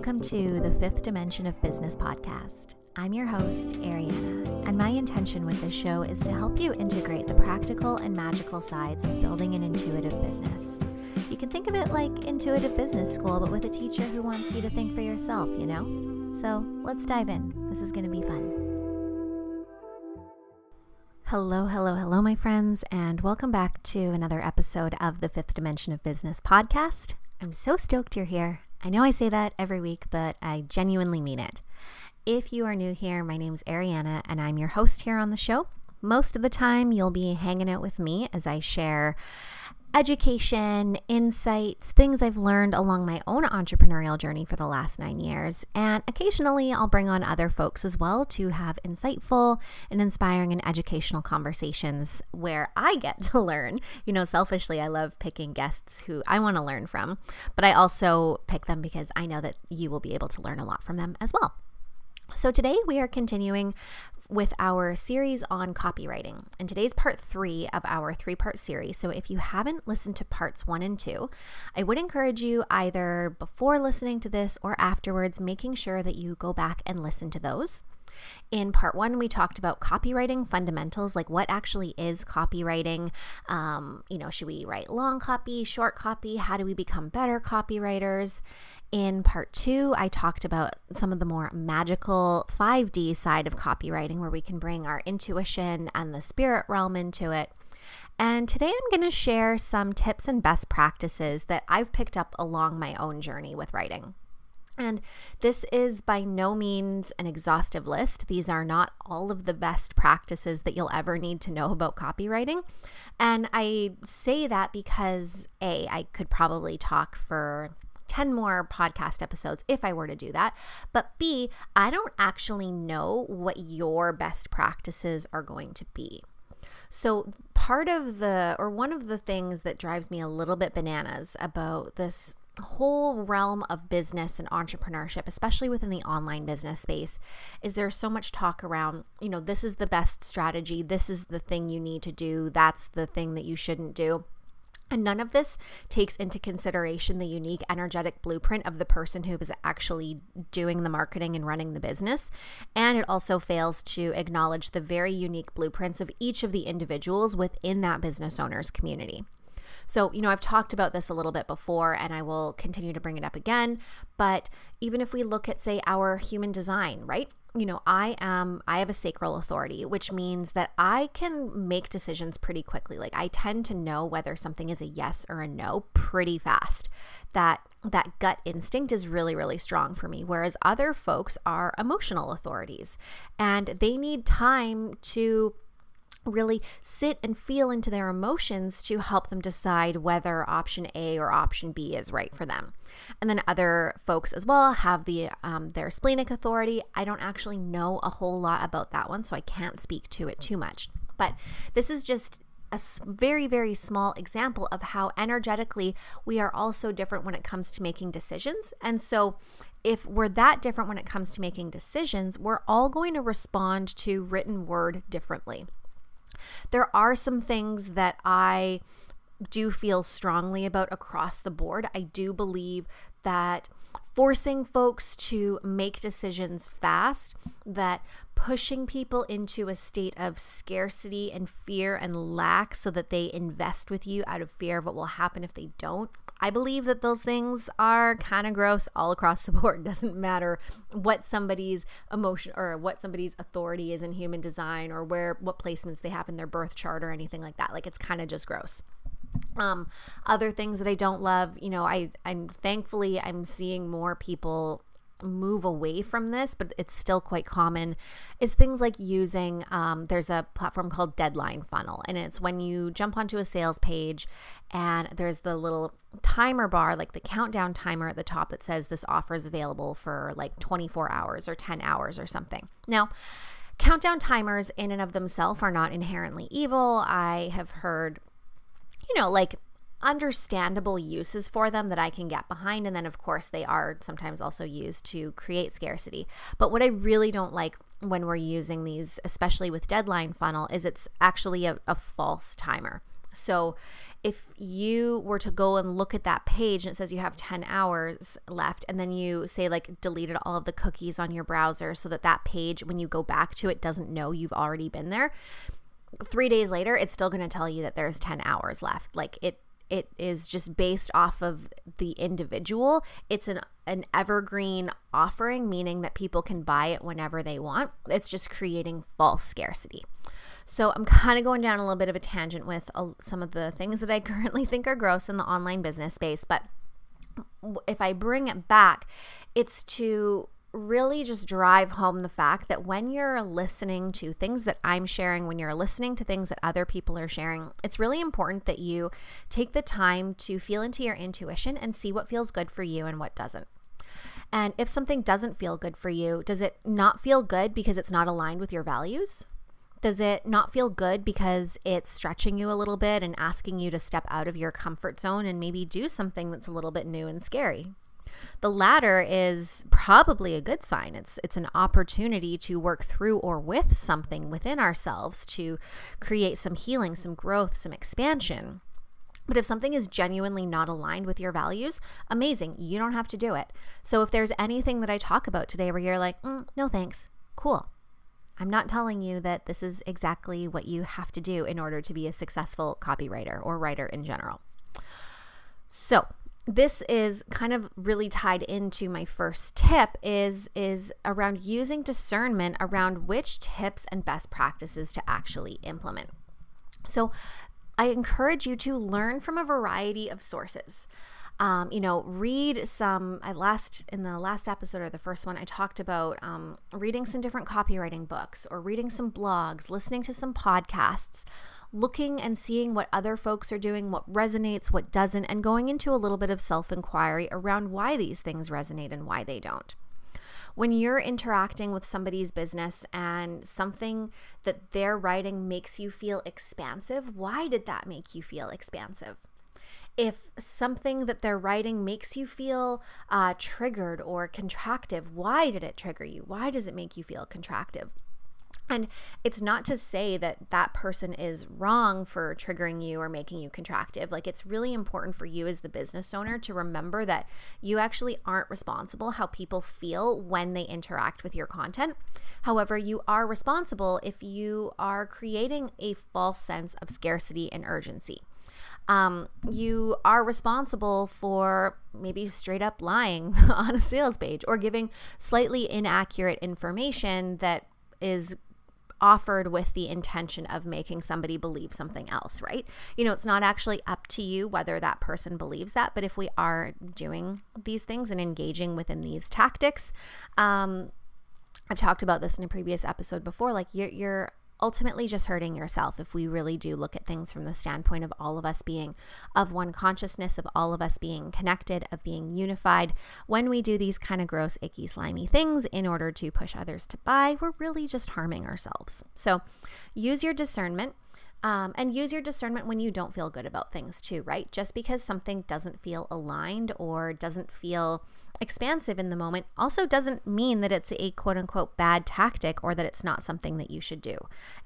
Welcome to the Fifth Dimension of Business podcast. I'm your host, Ariana, and my intention with this show is to help you integrate the practical and magical sides of building an intuitive business. You can think of it like intuitive business school, but with a teacher who wants you to think for yourself, you know? So let's dive in. This is going to be fun. Hello, hello, hello, my friends, and welcome back to another episode of the Fifth Dimension of Business podcast. I'm so stoked you're here. I know I say that every week, but I genuinely mean it. If you are new here, my name's Ariana and I'm your host here on the show. Most of the time, you'll be hanging out with me as I share education, insights, things I've learned along my own entrepreneurial journey for the last nine years. And occasionally I'll bring on other folks as well to have insightful and inspiring and educational conversations where I get to learn. You know, selfishly, I love picking guests who I want to learn from, but I also pick them because I know that you will be able to learn a lot from them as well. So, today we are continuing with our series on copywriting. And today's part three of our three part series. So if you haven't listened to parts one and two, I would encourage you either before listening to this or afterwards, making sure that you go back and listen to those. In part one, we talked about copywriting fundamentals, like what actually is copywriting. Um, you know, should we write long copy, short copy? How do we become better copywriters? In part two, I talked about some of the more magical 5D side of copywriting where we can bring our intuition and the spirit realm into it. And today I'm going to share some tips and best practices that I've picked up along my own journey with writing. And this is by no means an exhaustive list. These are not all of the best practices that you'll ever need to know about copywriting. And I say that because A, I could probably talk for 10 more podcast episodes if I were to do that. But B, I don't actually know what your best practices are going to be. So, part of the, or one of the things that drives me a little bit bananas about this whole realm of business and entrepreneurship, especially within the online business space, is there's so much talk around, you know, this is the best strategy, this is the thing you need to do, that's the thing that you shouldn't do. And none of this takes into consideration the unique energetic blueprint of the person who is actually doing the marketing and running the business. And it also fails to acknowledge the very unique blueprints of each of the individuals within that business owner's community. So, you know, I've talked about this a little bit before and I will continue to bring it up again. But even if we look at, say, our human design, right? You know, I am I have a sacral authority, which means that I can make decisions pretty quickly. Like I tend to know whether something is a yes or a no pretty fast. That that gut instinct is really really strong for me whereas other folks are emotional authorities and they need time to really sit and feel into their emotions to help them decide whether option A or option B is right for them. And then other folks as well have the um, their splenic authority. I don't actually know a whole lot about that one, so I can't speak to it too much. But this is just a very, very small example of how energetically we are also different when it comes to making decisions. And so, if we're that different when it comes to making decisions, we're all going to respond to written word differently. There are some things that I do feel strongly about across the board. I do believe that forcing folks to make decisions fast, that pushing people into a state of scarcity and fear and lack so that they invest with you out of fear of what will happen if they don't. I believe that those things are kind of gross all across the board. It doesn't matter what somebody's emotion or what somebody's authority is in human design or where what placements they have in their birth chart or anything like that. Like it's kind of just gross um other things that i don't love you know i i'm thankfully i'm seeing more people move away from this, but it's still quite common, is things like using um, there's a platform called Deadline Funnel. And it's when you jump onto a sales page and there's the little timer bar, like the countdown timer at the top that says this offer is available for like 24 hours or 10 hours or something. Now, countdown timers in and of themselves are not inherently evil. I have heard, you know, like understandable uses for them that I can get behind. And then, of course, they are sometimes also used to create scarcity. But what I really don't like when we're using these, especially with deadline funnel, is it's actually a, a false timer. So if you were to go and look at that page and it says you have 10 hours left and then you say like deleted all of the cookies on your browser so that that page when you go back to it doesn't know you've already been there three days later it's still going to tell you that there's 10 hours left. Like it it is just based off of the individual. It's an an evergreen offering meaning that people can buy it whenever they want. It's just creating false scarcity. So I'm kind of going down a little bit of a tangent with uh, some of the things that I currently think are gross in the online business space. But if I bring it back, it's to really just drive home the fact that when you're listening to things that I'm sharing, when you're listening to things that other people are sharing, it's really important that you take the time to feel into your intuition and see what feels good for you and what doesn't. And if something doesn't feel good for you, does it not feel good because it's not aligned with your values? Does it not feel good because it's stretching you a little bit and asking you to step out of your comfort zone and maybe do something that's a little bit new and scary? The latter is probably a good sign. It's it's an opportunity to work through or with something within ourselves to create some healing, some growth, some expansion. But if something is genuinely not aligned with your values, amazing. You don't have to do it. So if there's anything that I talk about today where you're like, mm, no thanks, cool. I'm not telling you that this is exactly what you have to do in order to be a successful copywriter or writer in general. So, this is kind of really tied into my first tip is is around using discernment around which tips and best practices to actually implement. So, I encourage you to learn from a variety of sources um, you know, read some. I last in the last episode or the first one, I talked about um, reading some different copywriting books or reading some blogs, listening to some podcasts, looking and seeing what other folks are doing, what resonates, what doesn't, and going into a little bit of self inquiry around why these things resonate and why they don't when you're interacting with somebody's business and something that they're writing makes you feel expansive, why did that make you feel expansive? if something that they're writing makes you feel uh, triggered or contractive, why did it trigger you? Why does it make you feel contractive? And it's not to say that that person is wrong for triggering you or making you contractive. Like, it's really important for you as the business owner to remember that you actually aren't responsible how people feel when they interact with your content. However, you are responsible if you are creating a false sense of scarcity and urgency um, you are responsible for maybe straight up lying on a sales page or giving slightly inaccurate information that is offered with the intention of making somebody believe something else, right? You know, it's not actually up to you whether that person believes that, but if we are doing these things and engaging within these tactics, um, I've talked about this in a previous episode before. Like you're, you're ultimately just hurting yourself if we really do look at things from the standpoint of all of us being of one consciousness, of all of us being connected, of being unified. When we do these kind of gross, icky, slimy things in order to push others to buy, we're really just harming ourselves. So use your discernment. Um, and use your discernment when you don't feel good about things too, right? Just because something doesn't feel aligned or doesn't feel expansive in the moment also doesn't mean that it's a quote unquote bad tactic or that it's not something that you should do.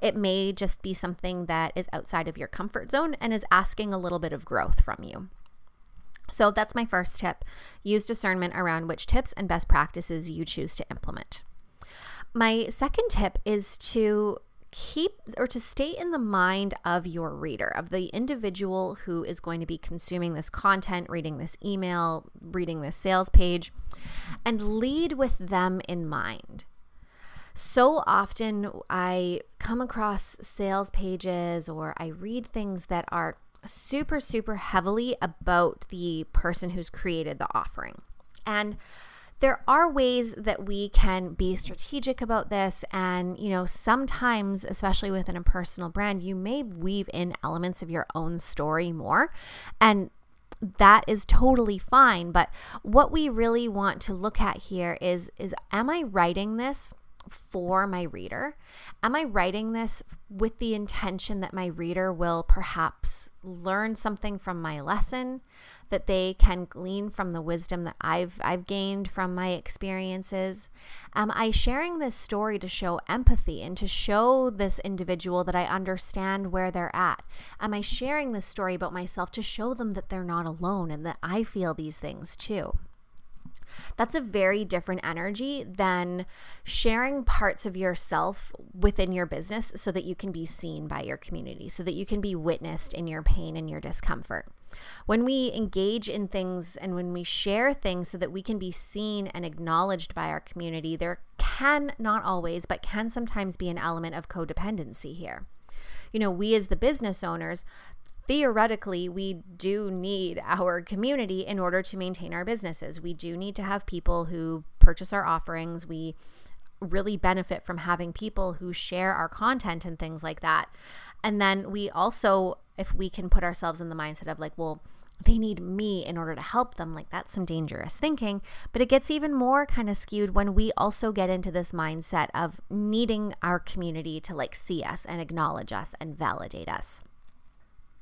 It may just be something that is outside of your comfort zone and is asking a little bit of growth from you. So that's my first tip. Use discernment around which tips and best practices you choose to implement. My second tip is to keep or to stay in the mind of your reader, of the individual who is going to be consuming this content, reading this email, reading this sales page, and lead with them in mind. So often I come across sales pages or I read things that are super, super heavily about the person who's created the offering. And there are ways that we can be strategic about this. And, you know, sometimes, especially within a personal brand, you may weave in elements of your own story more. And that is totally fine but what we really want to look at here is is am i writing this for my reader? Am I writing this with the intention that my reader will perhaps learn something from my lesson, that they can glean from the wisdom that I've I've gained from my experiences? Am I sharing this story to show empathy and to show this individual that I understand where they're at? Am I sharing this story about myself to show them that they're not alone and that I feel these things too? That's a very different energy than sharing parts of yourself within your business so that you can be seen by your community, so that you can be witnessed in your pain and your discomfort. When we engage in things and when we share things so that we can be seen and acknowledged by our community, there can, not always, but can sometimes be an element of codependency here. You know, we as the business owners, theoretically, we do need our community in order to maintain our businesses. We do need to have people who purchase our offerings. We really benefit from having people who share our content and things like that. And then we also, if we can put ourselves in the mindset of like, well, they need me in order to help them. Like, that's some dangerous thinking. But it gets even more kind of skewed when we also get into this mindset of needing our community to like see us and acknowledge us and validate us.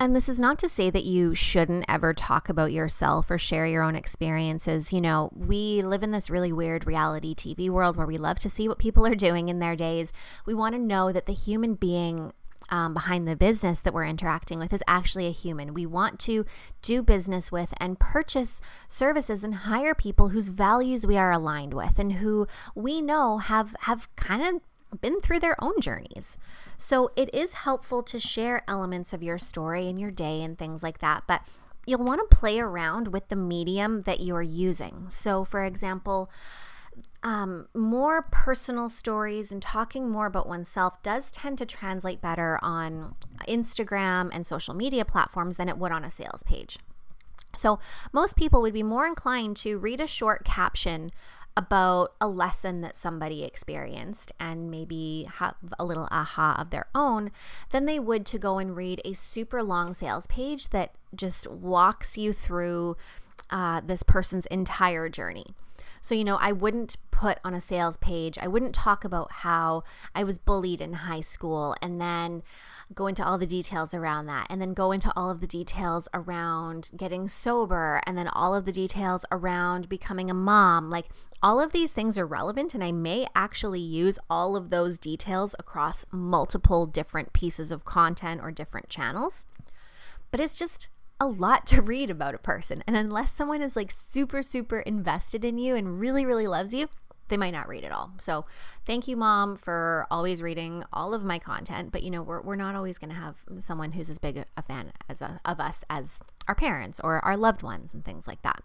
And this is not to say that you shouldn't ever talk about yourself or share your own experiences. You know, we live in this really weird reality TV world where we love to see what people are doing in their days. We want to know that the human being um, behind the business that we're interacting with is actually a human. We want to do business with and purchase services and hire people whose values we are aligned with and who we know have have kind of been through their own journeys. So it is helpful to share elements of your story and your day and things like that, but you'll want to play around with the medium that you're using. So, for example, um, more personal stories and talking more about oneself does tend to translate better on Instagram and social media platforms than it would on a sales page. So, most people would be more inclined to read a short caption about a lesson that somebody experienced and maybe have a little aha of their own than they would to go and read a super long sales page that just walks you through uh, this person's entire journey. So, you know, I wouldn't put on a sales page, I wouldn't talk about how I was bullied in high school and then go into all the details around that and then go into all of the details around getting sober and then all of the details around becoming a mom. Like all of these things are relevant and I may actually use all of those details across multiple different pieces of content or different channels. But it's just a lot to read about a person. And unless someone is like super, super invested in you and really, really loves you, they might not read it all. So thank you, mom, for always reading all of my content. But you know, we're, we're not always going to have someone who's as big a fan as a, of us as our parents or our loved ones and things like that.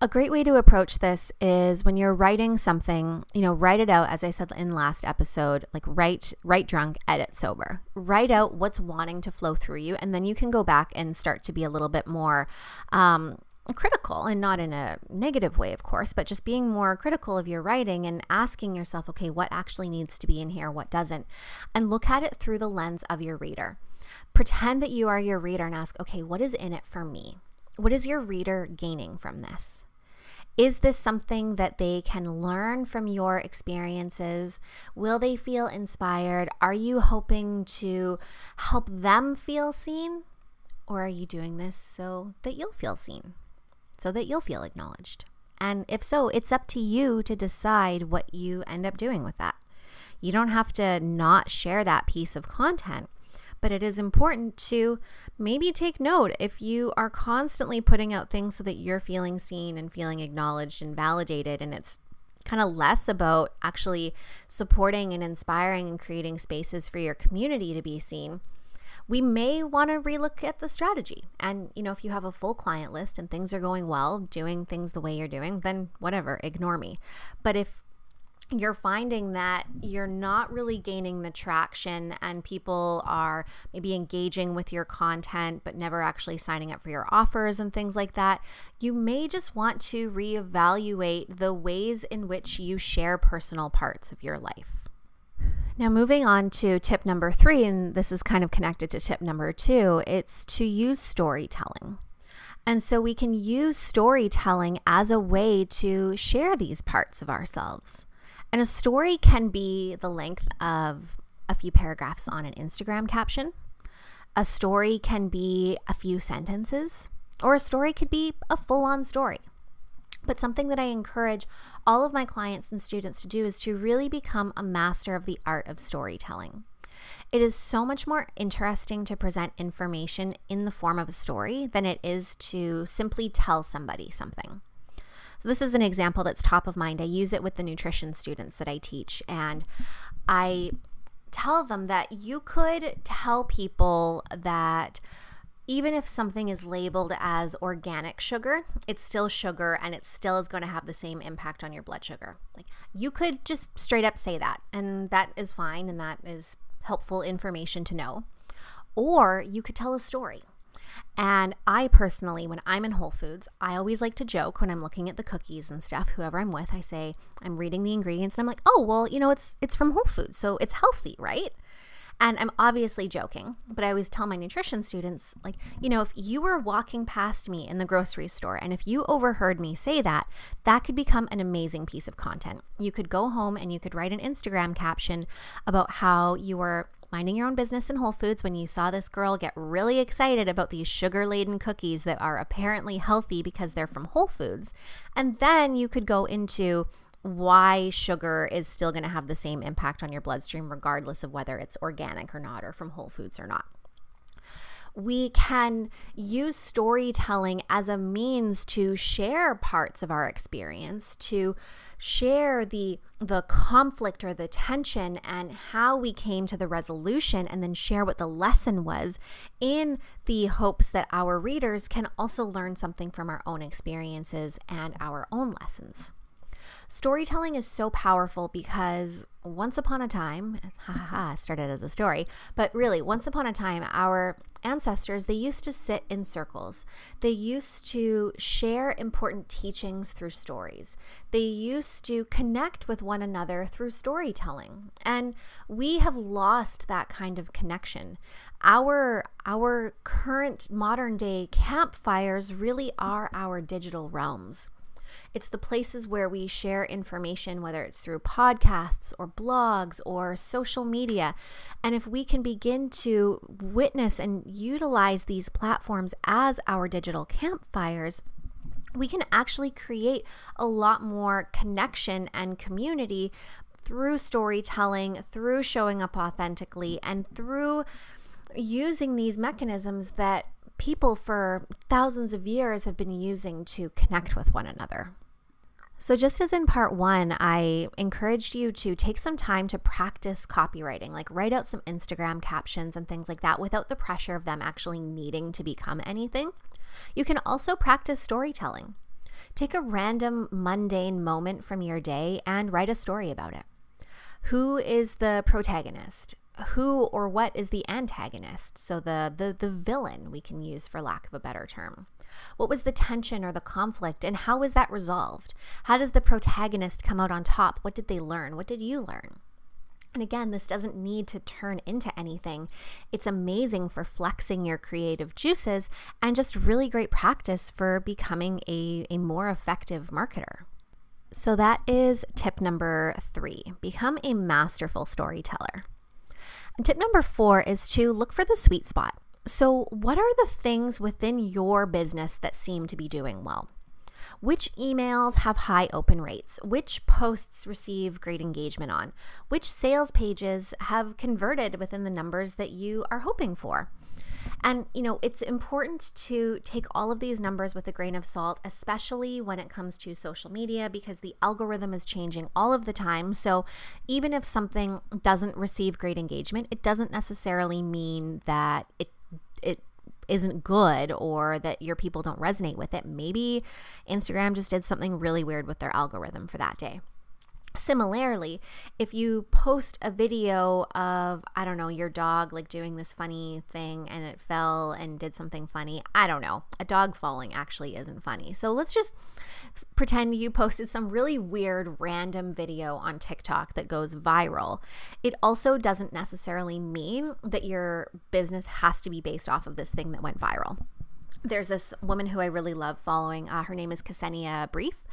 A great way to approach this is when you're writing something, you know, write it out as I said in last episode, like write write drunk, edit sober. Write out what's wanting to flow through you and then you can go back and start to be a little bit more um, critical and not in a negative way, of course, but just being more critical of your writing and asking yourself, okay, what actually needs to be in here, what doesn't, and look at it through the lens of your reader. Pretend that you are your reader and ask, okay, what is in it for me? What is your reader gaining from this? Is this something that they can learn from your experiences? Will they feel inspired? Are you hoping to help them feel seen? Or are you doing this so that you'll feel seen? So that you'll feel acknowledged. And if so, it's up to you to decide what you end up doing with that. You don't have to not share that piece of content, but it is important to maybe take note if you are constantly putting out things so that you're feeling seen and feeling acknowledged and validated, and it's kind of less about actually supporting and inspiring and creating spaces for your community to be seen we may want to relook at the strategy. And, you know, if you have a full client list and things are going well, doing things the way you're doing, then whatever, ignore me. But if you're finding that you're not really gaining the traction and people are maybe engaging with your content but never actually signing up for your offers and things like that, you may just want to reevaluate the ways in which you share personal parts of your life. Now, moving on to tip number three, and this is kind of connected to tip number two, it's to use storytelling. And so we can use storytelling as a way to share these parts of ourselves. And a story can be the length of a few paragraphs on an Instagram caption. A story can be a few sentences, or a story could be a full on story. But something that I encourage all of my clients and students to do is to really become a master of the art of storytelling. It is so much more interesting to present information in the form of a story than it is to simply tell somebody something. So, this is an example that's top of mind. I use it with the nutrition students that I teach, and I tell them that you could tell people that even if something is labeled as organic sugar, it's still sugar and it still is going to have the same impact on your blood sugar. Like you could just straight up say that, and that is fine and that is helpful information to know. Or you could tell a story. And I personally, when I'm in Whole Foods, I always like to joke when I'm looking at the cookies and stuff, whoever I'm with, I say, I'm reading the ingredients and I'm like, oh, well, you know, it's it's from Whole Foods, so it's healthy, right? And I'm obviously joking, but I always tell my nutrition students, like, you know, if you were walking past me in the grocery store and if you overheard me say that, that could become an amazing piece of content. You could go home and you could write an Instagram caption about how you were minding your own business in Whole Foods when you saw this girl get really excited about these sugar laden cookies that are apparently healthy because they're from Whole Foods. And then you could go into why sugar is still going to have the same impact on your bloodstream, regardless of whether it's organic or not, or from whole foods or not. We can use storytelling as a means to share parts of our experience, to share the the conflict or the tension and how we came to the resolution and then share what the lesson was in the hopes that our readers can also learn something from our own experiences and our own lessons. Storytelling is so powerful because once upon a time, ha ha ha, started as a story, but really, once upon a time, our ancestors, they used to sit in circles. They used to share important teachings through stories. They used to connect with one another through storytelling. And we have lost that kind of connection. Our our current modern day campfires really are our digital realms. It's the places where we share information, whether it's through podcasts or blogs or social media. And if we can begin to witness and utilize these platforms as our digital campfires, we can actually create a lot more connection and community through storytelling, through showing up authentically, and through using these mechanisms that people for thousands of years have been using to connect with one another. So, just as in part one, I encouraged you to take some time to practice copywriting, like write out some Instagram captions and things like that without the pressure of them actually needing to become anything. You can also practice storytelling. Take a random mundane moment from your day and write a story about it. Who is the protagonist? Who or what is the antagonist so the, the the villain we can use for lack of a better term what was the tension or the conflict and how was that resolved how does the protagonist come out on top what did they learn what did you learn and again, this doesn't need to turn into anything. It's amazing for flexing your creative juices and just really great practice for becoming a, a more effective marketer. So, that is tip number three become a masterful storyteller. Tip number four is to look for the sweet spot. So, what are the things within your business that seem to be doing well? Which emails have high open rates? Which posts receive great engagement on? Which sales pages have converted within the numbers that you are hoping for? And, you know, it's important to take all of these numbers with a grain of salt, especially when it comes to social media, because the algorithm is changing all of the time. So even if something doesn't receive great engagement, it doesn't necessarily mean that it, it, isn't good or that your people don't resonate with it. Maybe Instagram just did something really weird with their algorithm for that day. Similarly, if you post a video of, I don't know, your dog like doing this funny thing and it fell and did something funny, I don't know. A dog falling actually isn't funny. So let's just pretend you posted some really weird random video on TikTok that goes viral. It also doesn't necessarily mean that your business has to be based off of this thing that went viral there's this woman who I really love following. Uh, her name is Ksenia Brief,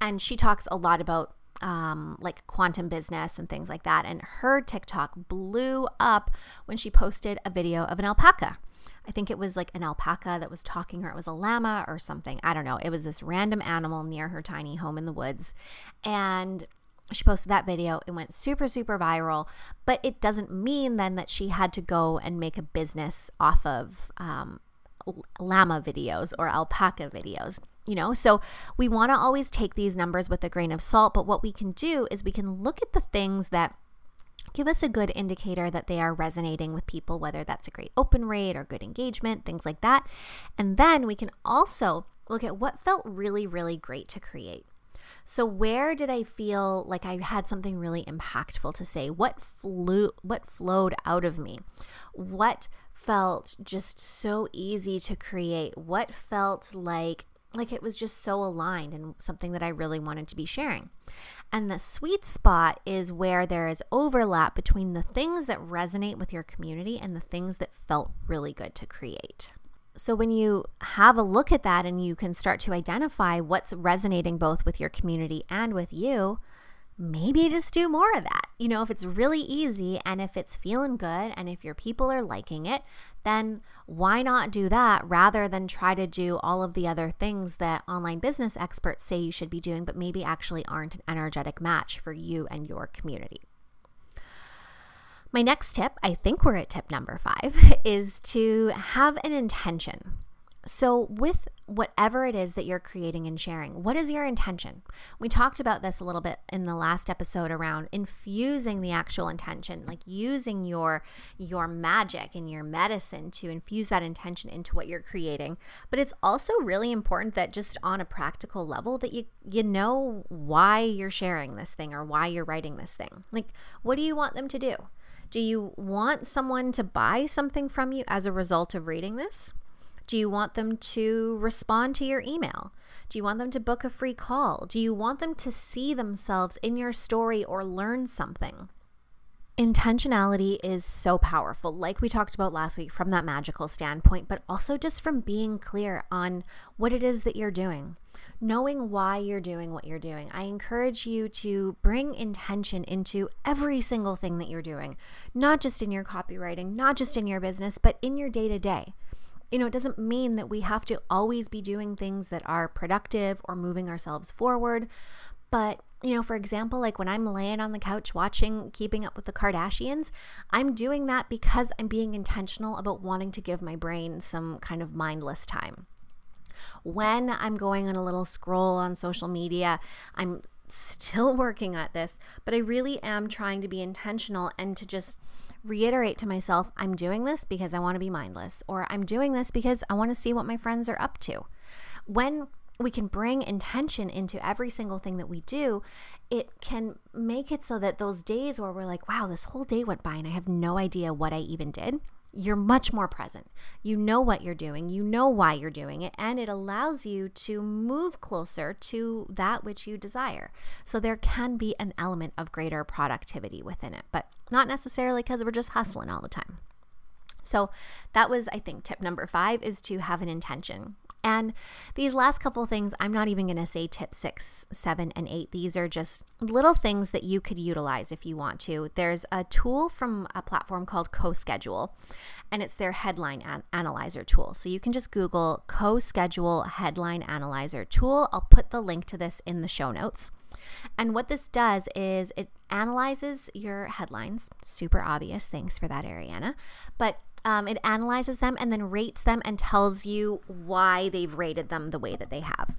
and she talks a lot about um, like quantum business and things like that. And her TikTok blew up when she posted a video of an alpaca. I think it was like an alpaca that was talking, or it was a llama or something. I don't know. It was this random animal near her tiny home in the woods. And she posted that video. It went super, super viral, but it doesn't mean then that she had to go and make a business off of um, llama videos or alpaca videos. You know, so we want to always take these numbers with a grain of salt, but what we can do is we can look at the things that give us a good indicator that they are resonating with people, whether that's a great open rate or good engagement, things like that. And then we can also look at what felt really, really great to create. So where did I feel like I had something really impactful to say? What flew what flowed out of me? What felt just so easy to create? What felt like like it was just so aligned and something that I really wanted to be sharing. And the sweet spot is where there is overlap between the things that resonate with your community and the things that felt really good to create. So, when you have a look at that and you can start to identify what's resonating both with your community and with you, maybe just do more of that. You know, if it's really easy and if it's feeling good and if your people are liking it, then why not do that rather than try to do all of the other things that online business experts say you should be doing, but maybe actually aren't an energetic match for you and your community? My next tip, I think we're at tip number five, is to have an intention. So, with whatever it is that you're creating and sharing, what is your intention? We talked about this a little bit in the last episode around infusing the actual intention, like using your your magic and your medicine to infuse that intention into what you're creating. But it's also really important that just on a practical level that you you know why you're sharing this thing or why you're writing this thing. Like what do you want them to do? Do you want someone to buy something from you as a result of reading this? Do you want them to respond to your email? Do you want them to book a free call? Do you want them to see themselves in your story or learn something? Intentionality is so powerful, like we talked about last week, from that magical standpoint, but also just from being clear on what it is that you're doing, knowing why you're doing what you're doing. I encourage you to bring intention into every single thing that you're doing, not just in your copywriting, not just in your business, but in your day to day. You know, it doesn't mean that we have to always be doing things that are productive or moving ourselves forward, but you know, for example, like when I'm laying on the couch watching Keeping Up with the Kardashians, I'm doing that because I'm being intentional about wanting to give my brain some kind of mindless time. When I'm going on a little scroll on social media, I'm still working at this, but I really am trying to be intentional and to just reiterate to myself, I'm doing this because I want to be mindless, or I'm doing this because I want to see what my friends are up to. When we can bring intention into every single thing that we do, it can make it so that those days where we're like, wow, this whole day went by and I have no idea what I even did, you're much more present. You know what you're doing, you know why you're doing it, and it allows you to move closer to that which you desire. So there can be an element of greater productivity within it, but not necessarily because we're just hustling all the time. So that was, I think, tip number five is to have an intention. And these last couple things, I'm not even going to say tip six, seven, and eight. These are just little things that you could utilize if you want to. There's a tool from a platform called CoSchedule, and it's their headline an- analyzer tool. So you can just Google CoSchedule headline analyzer tool. I'll put the link to this in the show notes. And what this does is it analyzes your headlines. Super obvious. Thanks for that, Ariana. But um, it analyzes them and then rates them and tells you why they've rated them the way that they have.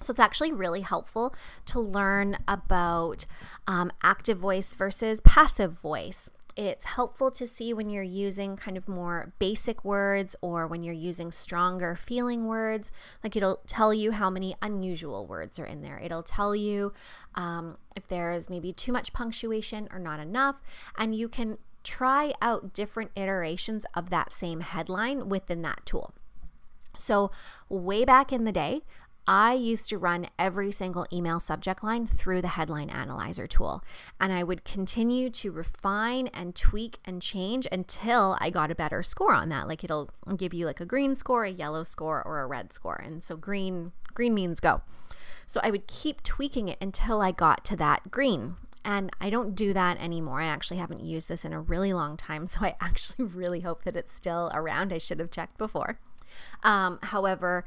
So it's actually really helpful to learn about um, active voice versus passive voice. It's helpful to see when you're using kind of more basic words or when you're using stronger feeling words. Like it'll tell you how many unusual words are in there. It'll tell you um, if there's maybe too much punctuation or not enough. And you can try out different iterations of that same headline within that tool. So, way back in the day, I used to run every single email subject line through the headline analyzer tool. And I would continue to refine and tweak and change until I got a better score on that. Like it'll give you like a green score, a yellow score, or a red score. And so green green means go. So I would keep tweaking it until I got to that green. And I don't do that anymore. I actually haven't used this in a really long time. So I actually really hope that it's still around. I should have checked before. Um, however,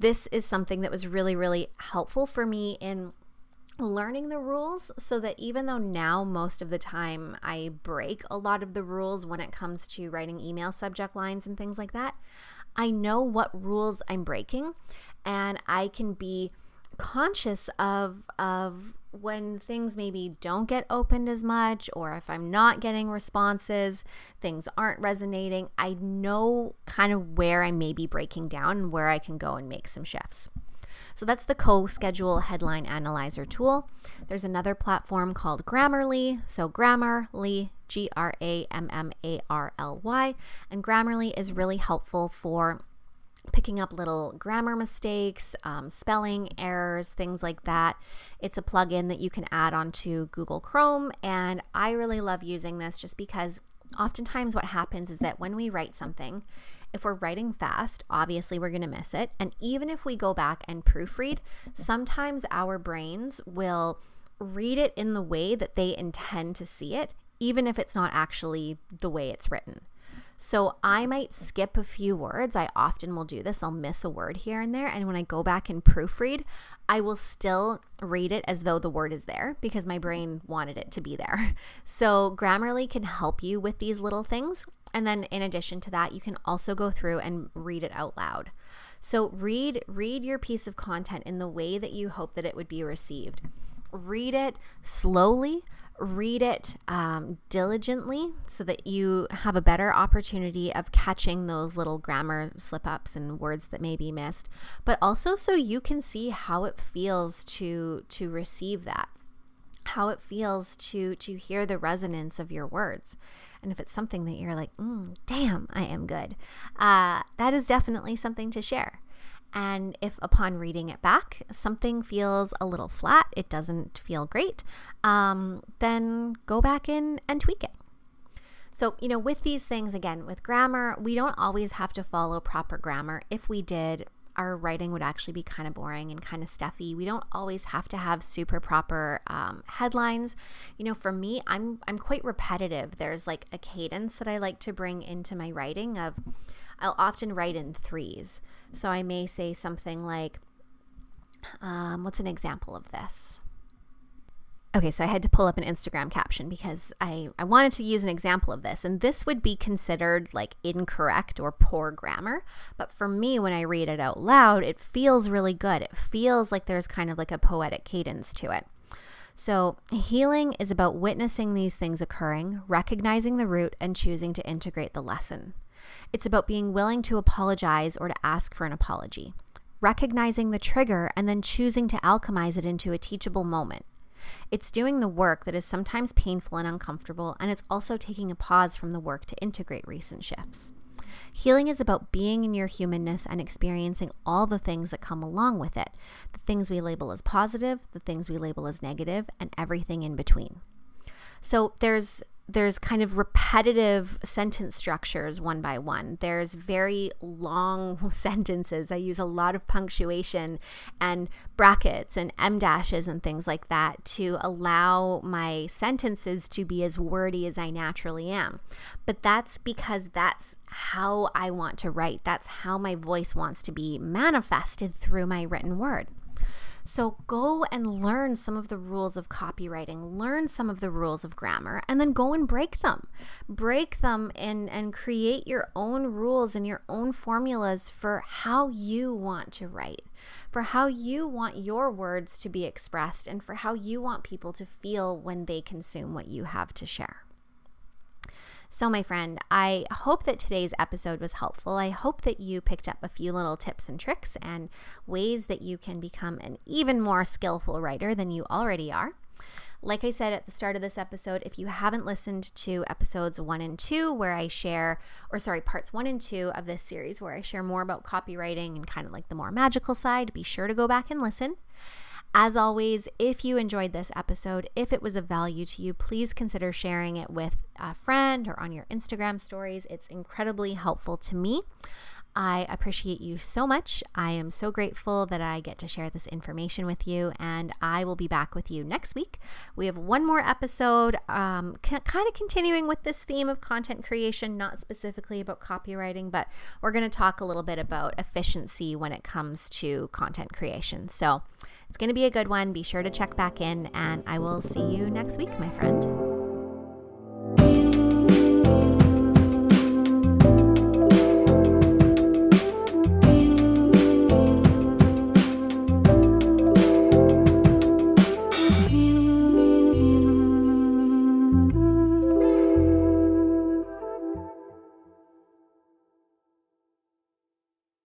this is something that was really, really helpful for me in learning the rules so that even though now most of the time I break a lot of the rules when it comes to writing email subject lines and things like that, I know what rules I'm breaking and I can be conscious of of when things maybe don't get opened as much or if I'm not getting responses, things aren't resonating, I know kind of where I may be breaking down and where I can go and make some shifts. So that's the CoSchedule Headline Analyzer tool. There's another platform called Grammarly. So Grammarly, G R A M M A R L Y. And Grammarly is really helpful for picking up little grammar mistakes, um, spelling errors, things like that. It's a plugin that you can add onto Google Chrome, and I really love using this just because oftentimes what happens is that when we write something, if we're writing fast, obviously we're going to miss it. And even if we go back and proofread, sometimes our brains will read it in the way that they intend to see it, even if it's not actually the way it's written. So I might skip a few words. I often will do this. I'll miss a word here and there. And when I go back and proofread, I will still read it as though the word is there because my brain wanted it to be there. So Grammarly can help you with these little things. And then in addition to that, you can also go through and read it out loud. So read read your piece of content in the way that you hope that it would be received. Read it slowly read it um, diligently so that you have a better opportunity of catching those little grammar slip ups and words that may be missed but also so you can see how it feels to to receive that how it feels to to hear the resonance of your words. And if it's something that you're like mm, damn i am good uh, that is definitely something to share and if upon reading it back, something feels a little flat, it doesn't feel great, um, then go back in and tweak it. So, you know, with these things, again, with grammar, we don't always have to follow proper grammar. If we did, our writing would actually be kind of boring and kind of stuffy. We don't always have to have super proper um, headlines. You know, for me, I'm I'm quite repetitive. There's like a cadence that I like to bring into my writing of I'll often write in threes. So I may say something like, um, what's an example of this? Okay, so I had to pull up an Instagram caption because I, I wanted to use an example of this. And this would be considered like incorrect or poor grammar. But for me, when I read it out loud, it feels really good. It feels like there's kind of like a poetic cadence to it. So, healing is about witnessing these things occurring, recognizing the root, and choosing to integrate the lesson. It's about being willing to apologize or to ask for an apology, recognizing the trigger and then choosing to alchemize it into a teachable moment. It's doing the work that is sometimes painful and uncomfortable, and it's also taking a pause from the work to integrate recent shifts. Healing is about being in your humanness and experiencing all the things that come along with it the things we label as positive, the things we label as negative, and everything in between. So there's there's kind of repetitive sentence structures one by one. There's very long sentences. I use a lot of punctuation and brackets and em dashes and things like that to allow my sentences to be as wordy as I naturally am. But that's because that's how I want to write. That's how my voice wants to be manifested through my written word. So go and learn some of the rules of copywriting, learn some of the rules of grammar, and then go and break them. Break them and, and create your own rules and your own formulas for how you want to write, for how you want your words to be expressed, and for how you want people to feel when they consume what you have to share. So, my friend, I hope that today's episode was helpful. I hope that you picked up a few little tips and tricks and ways that you can become an even more skillful writer than you already are. Like I said at the start of this episode, if you haven't listened to episodes one and two, where I share, or sorry, parts one and two of this series, where I share more about copywriting and kind of like the more magical side, be sure to go back and listen. As always, if you enjoyed this episode, if it was of value to you, please consider sharing it with a friend or on your Instagram stories. It's incredibly helpful to me. I appreciate you so much. I am so grateful that I get to share this information with you, and I will be back with you next week. We have one more episode, um, c- kind of continuing with this theme of content creation, not specifically about copywriting, but we're going to talk a little bit about efficiency when it comes to content creation. So it's going to be a good one. Be sure to check back in, and I will see you next week, my friend.